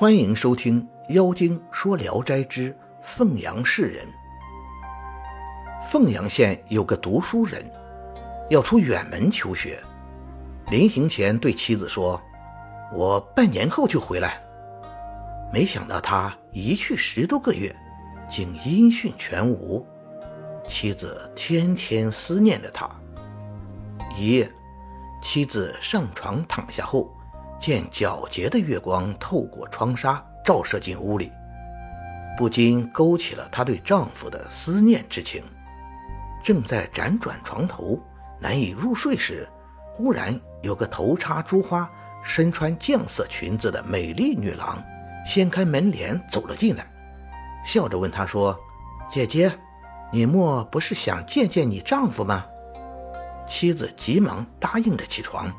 欢迎收听《妖精说聊斋之凤阳市人》。凤阳县有个读书人，要出远门求学，临行前对妻子说：“我半年后就回来。”没想到他一去十多个月，竟音讯全无。妻子天天思念着他。一夜，妻子上床躺下后。见皎洁的月光透过窗纱照射进屋里，不禁勾起了她对丈夫的思念之情。正在辗转床头难以入睡时，忽然有个头插珠花、身穿绛色裙子的美丽女郎掀开门帘走了进来，笑着问她说：“姐姐，你莫不是想见见你丈夫吗？”妻子急忙答应着起床。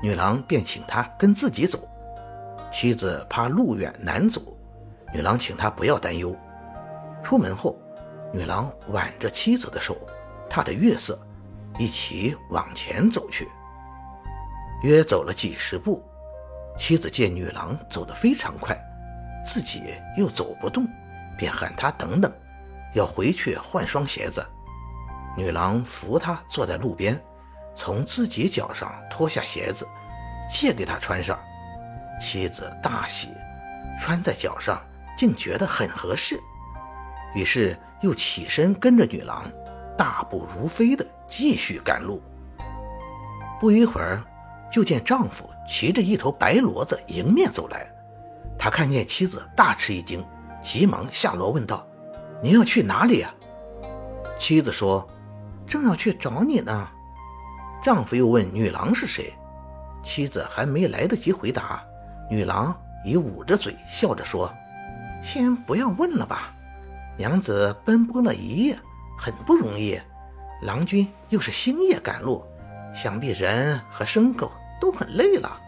女郎便请他跟自己走，妻子怕路远难走，女郎请他不要担忧。出门后，女郎挽着妻子的手，踏着月色，一起往前走去。约走了几十步，妻子见女郎走得非常快，自己又走不动，便喊她等等，要回去换双鞋子。女郎扶她坐在路边。从自己脚上脱下鞋子，借给他穿上。妻子大喜，穿在脚上竟觉得很合适，于是又起身跟着女郎，大步如飞地继续赶路。不一会儿，就见丈夫骑着一头白骡子迎面走来。他看见妻子，大吃一惊，急忙下骡问道：“你要去哪里呀？”妻子说：“正要去找你呢。”丈夫又问女郎是谁，妻子还没来得及回答，女郎已捂着嘴笑着说：“先不要问了吧，娘子奔波了一夜，很不容易。郎君又是星夜赶路，想必人和牲口都很累了。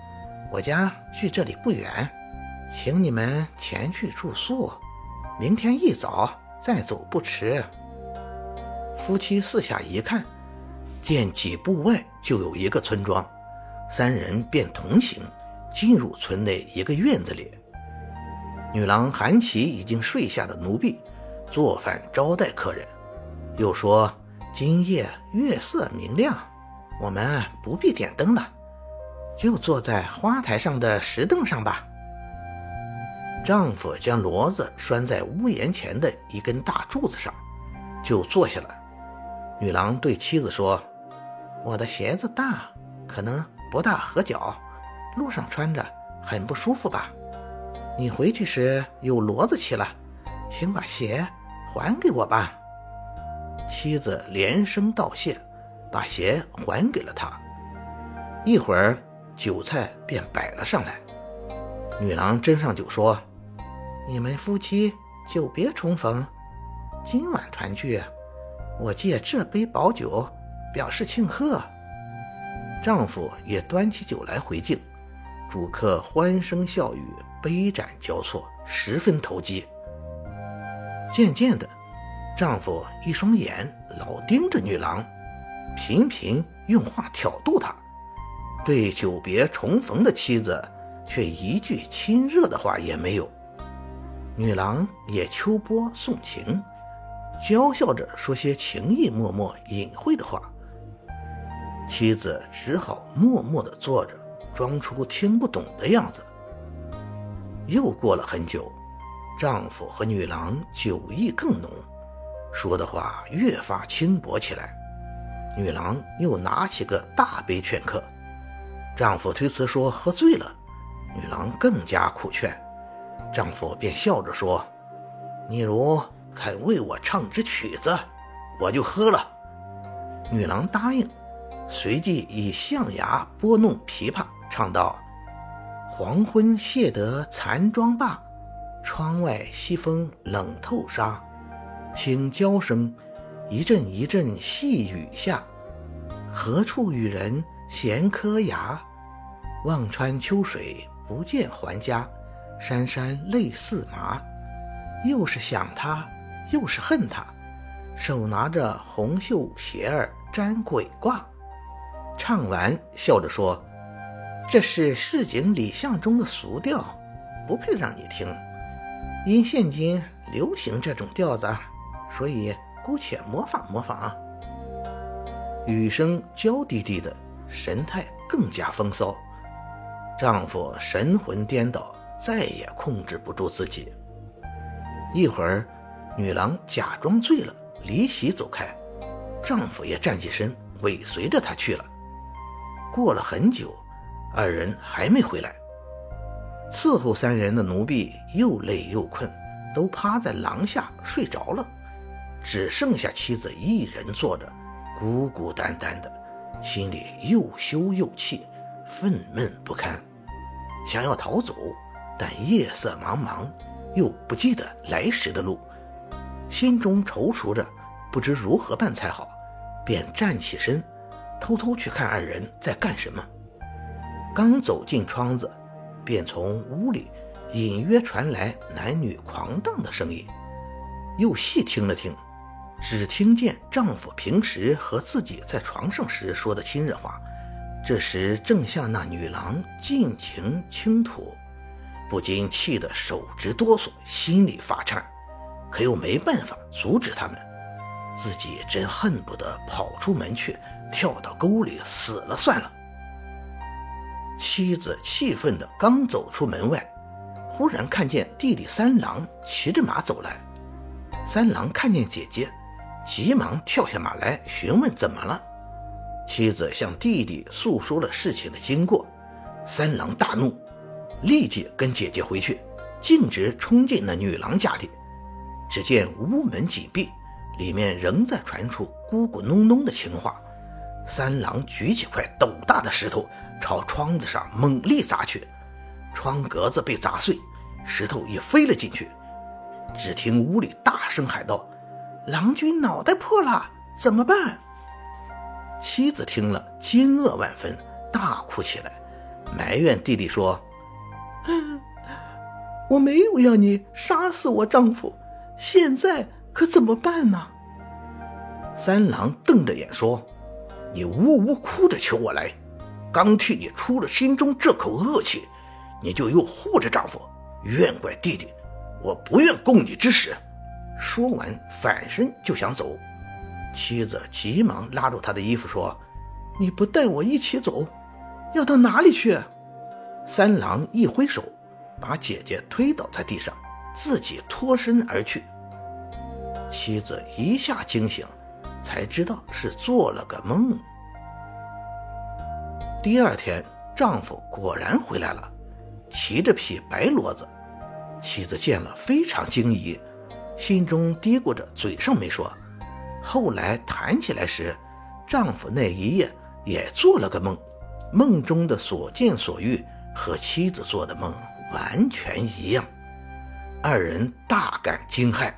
我家距这里不远，请你们前去住宿，明天一早再走不迟。”夫妻四下一看。见几步外就有一个村庄，三人便同行，进入村内一个院子里。女郎喊起已经睡下的奴婢，做饭招待客人，又说：“今夜月色明亮，我们不必点灯了，就坐在花台上的石凳上吧。”丈夫将骡子拴在屋檐前的一根大柱子上，就坐下了。女郎对妻子说。我的鞋子大，可能不大合脚，路上穿着很不舒服吧？你回去时有骡子骑了，请把鞋还给我吧。妻子连声道谢，把鞋还给了他。一会儿，酒菜便摆了上来。女郎斟上酒说：“你们夫妻久别重逢，今晚团聚，我借这杯薄酒。”表示庆贺，丈夫也端起酒来回敬，主客欢声笑语，杯盏交错，十分投机。渐渐的，丈夫一双眼老盯着女郎，频频用话挑逗她，对久别重逢的妻子却一句亲热的话也没有。女郎也秋波送情，娇笑着说些情意脉脉、隐晦的话。妻子只好默默地坐着，装出听不懂的样子。又过了很久，丈夫和女郎酒意更浓，说的话越发轻薄起来。女郎又拿起个大杯劝客，丈夫推辞说喝醉了。女郎更加苦劝，丈夫便笑着说：“你如肯为我唱支曲子，我就喝了。”女郎答应。随即以象牙拨弄琵琶，唱道：“黄昏谢得残妆罢，窗外西风冷透纱。听娇声，一阵一阵细雨下。何处与人闲磕牙？望穿秋水不见还家，潸潸泪似麻。又是想他，又是恨他，手拿着红绣鞋儿沾鬼挂。”唱完，笑着说：“这是市井礼巷中的俗调，不配让你听。因现今流行这种调子，所以姑且模仿模仿。”雨声娇滴滴的，神态更加风骚。丈夫神魂颠倒，再也控制不住自己。一会儿，女郎假装醉了，离席走开，丈夫也站起身，尾随着她去了。过了很久，二人还没回来。伺候三人的奴婢又累又困，都趴在廊下睡着了，只剩下妻子一人坐着。孤孤单单的，心里又羞又气，愤懑不堪，想要逃走，但夜色茫茫，又不记得来时的路，心中踌躇着，不知如何办才好，便站起身，偷偷去看二人在干什么。刚走进窗子，便从屋里隐约传来男女狂荡的声音，又细听了听。只听见丈夫平时和自己在床上时说的亲热话，这时正向那女郎尽情倾吐，不禁气得手直哆嗦，心里发颤，可又没办法阻止他们，自己真恨不得跑出门去，跳到沟里死了算了。妻子气愤的刚走出门外，忽然看见弟弟三郎骑着马走来，三郎看见姐姐。急忙跳下马来询问怎么了，妻子向弟弟诉说了事情的经过，三郎大怒，立即跟姐姐回去，径直冲进那女郎家里。只见屋门紧闭，里面仍在传出咕咕哝哝的情话。三郎举起块斗大的石头朝窗子上猛力砸去，窗格子被砸碎，石头也飞了进去。只听屋里大声喊道。郎君脑袋破了，怎么办？妻子听了，惊愕万分，大哭起来，埋怨弟弟说：“嗯我没有要你杀死我丈夫，现在可怎么办呢？”三郎瞪着眼说：“你呜呜哭着求我来，刚替你出了心中这口恶气，你就又护着丈夫，怨怪弟弟，我不愿供你之死。”说完，反身就想走，妻子急忙拉住他的衣服说：“你不带我一起走，要到哪里去？”三郎一挥手，把姐姐推倒在地上，自己脱身而去。妻子一下惊醒，才知道是做了个梦。第二天，丈夫果然回来了，骑着匹白骡子，妻子见了非常惊疑。心中嘀咕着，嘴上没说。后来谈起来时，丈夫那一夜也做了个梦，梦中的所见所遇和妻子做的梦完全一样。二人大感惊骇。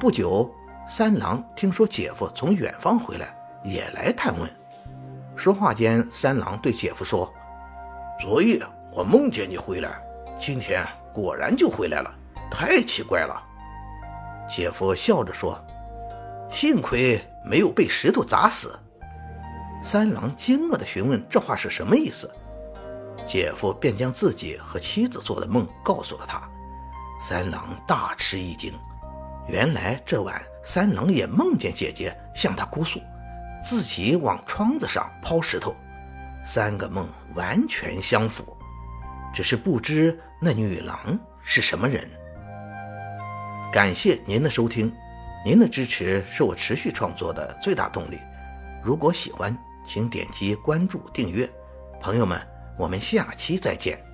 不久，三郎听说姐夫从远方回来，也来探问。说话间，三郎对姐夫说：“昨夜我梦见你回来，今天果然就回来了，太奇怪了。”姐夫笑着说：“幸亏没有被石头砸死。”三郎惊愕地询问：“这话是什么意思？”姐夫便将自己和妻子做的梦告诉了他。三郎大吃一惊，原来这晚三郎也梦见姐姐向他哭诉，自己往窗子上抛石头，三个梦完全相符，只是不知那女郎是什么人。感谢您的收听，您的支持是我持续创作的最大动力。如果喜欢，请点击关注订阅。朋友们，我们下期再见。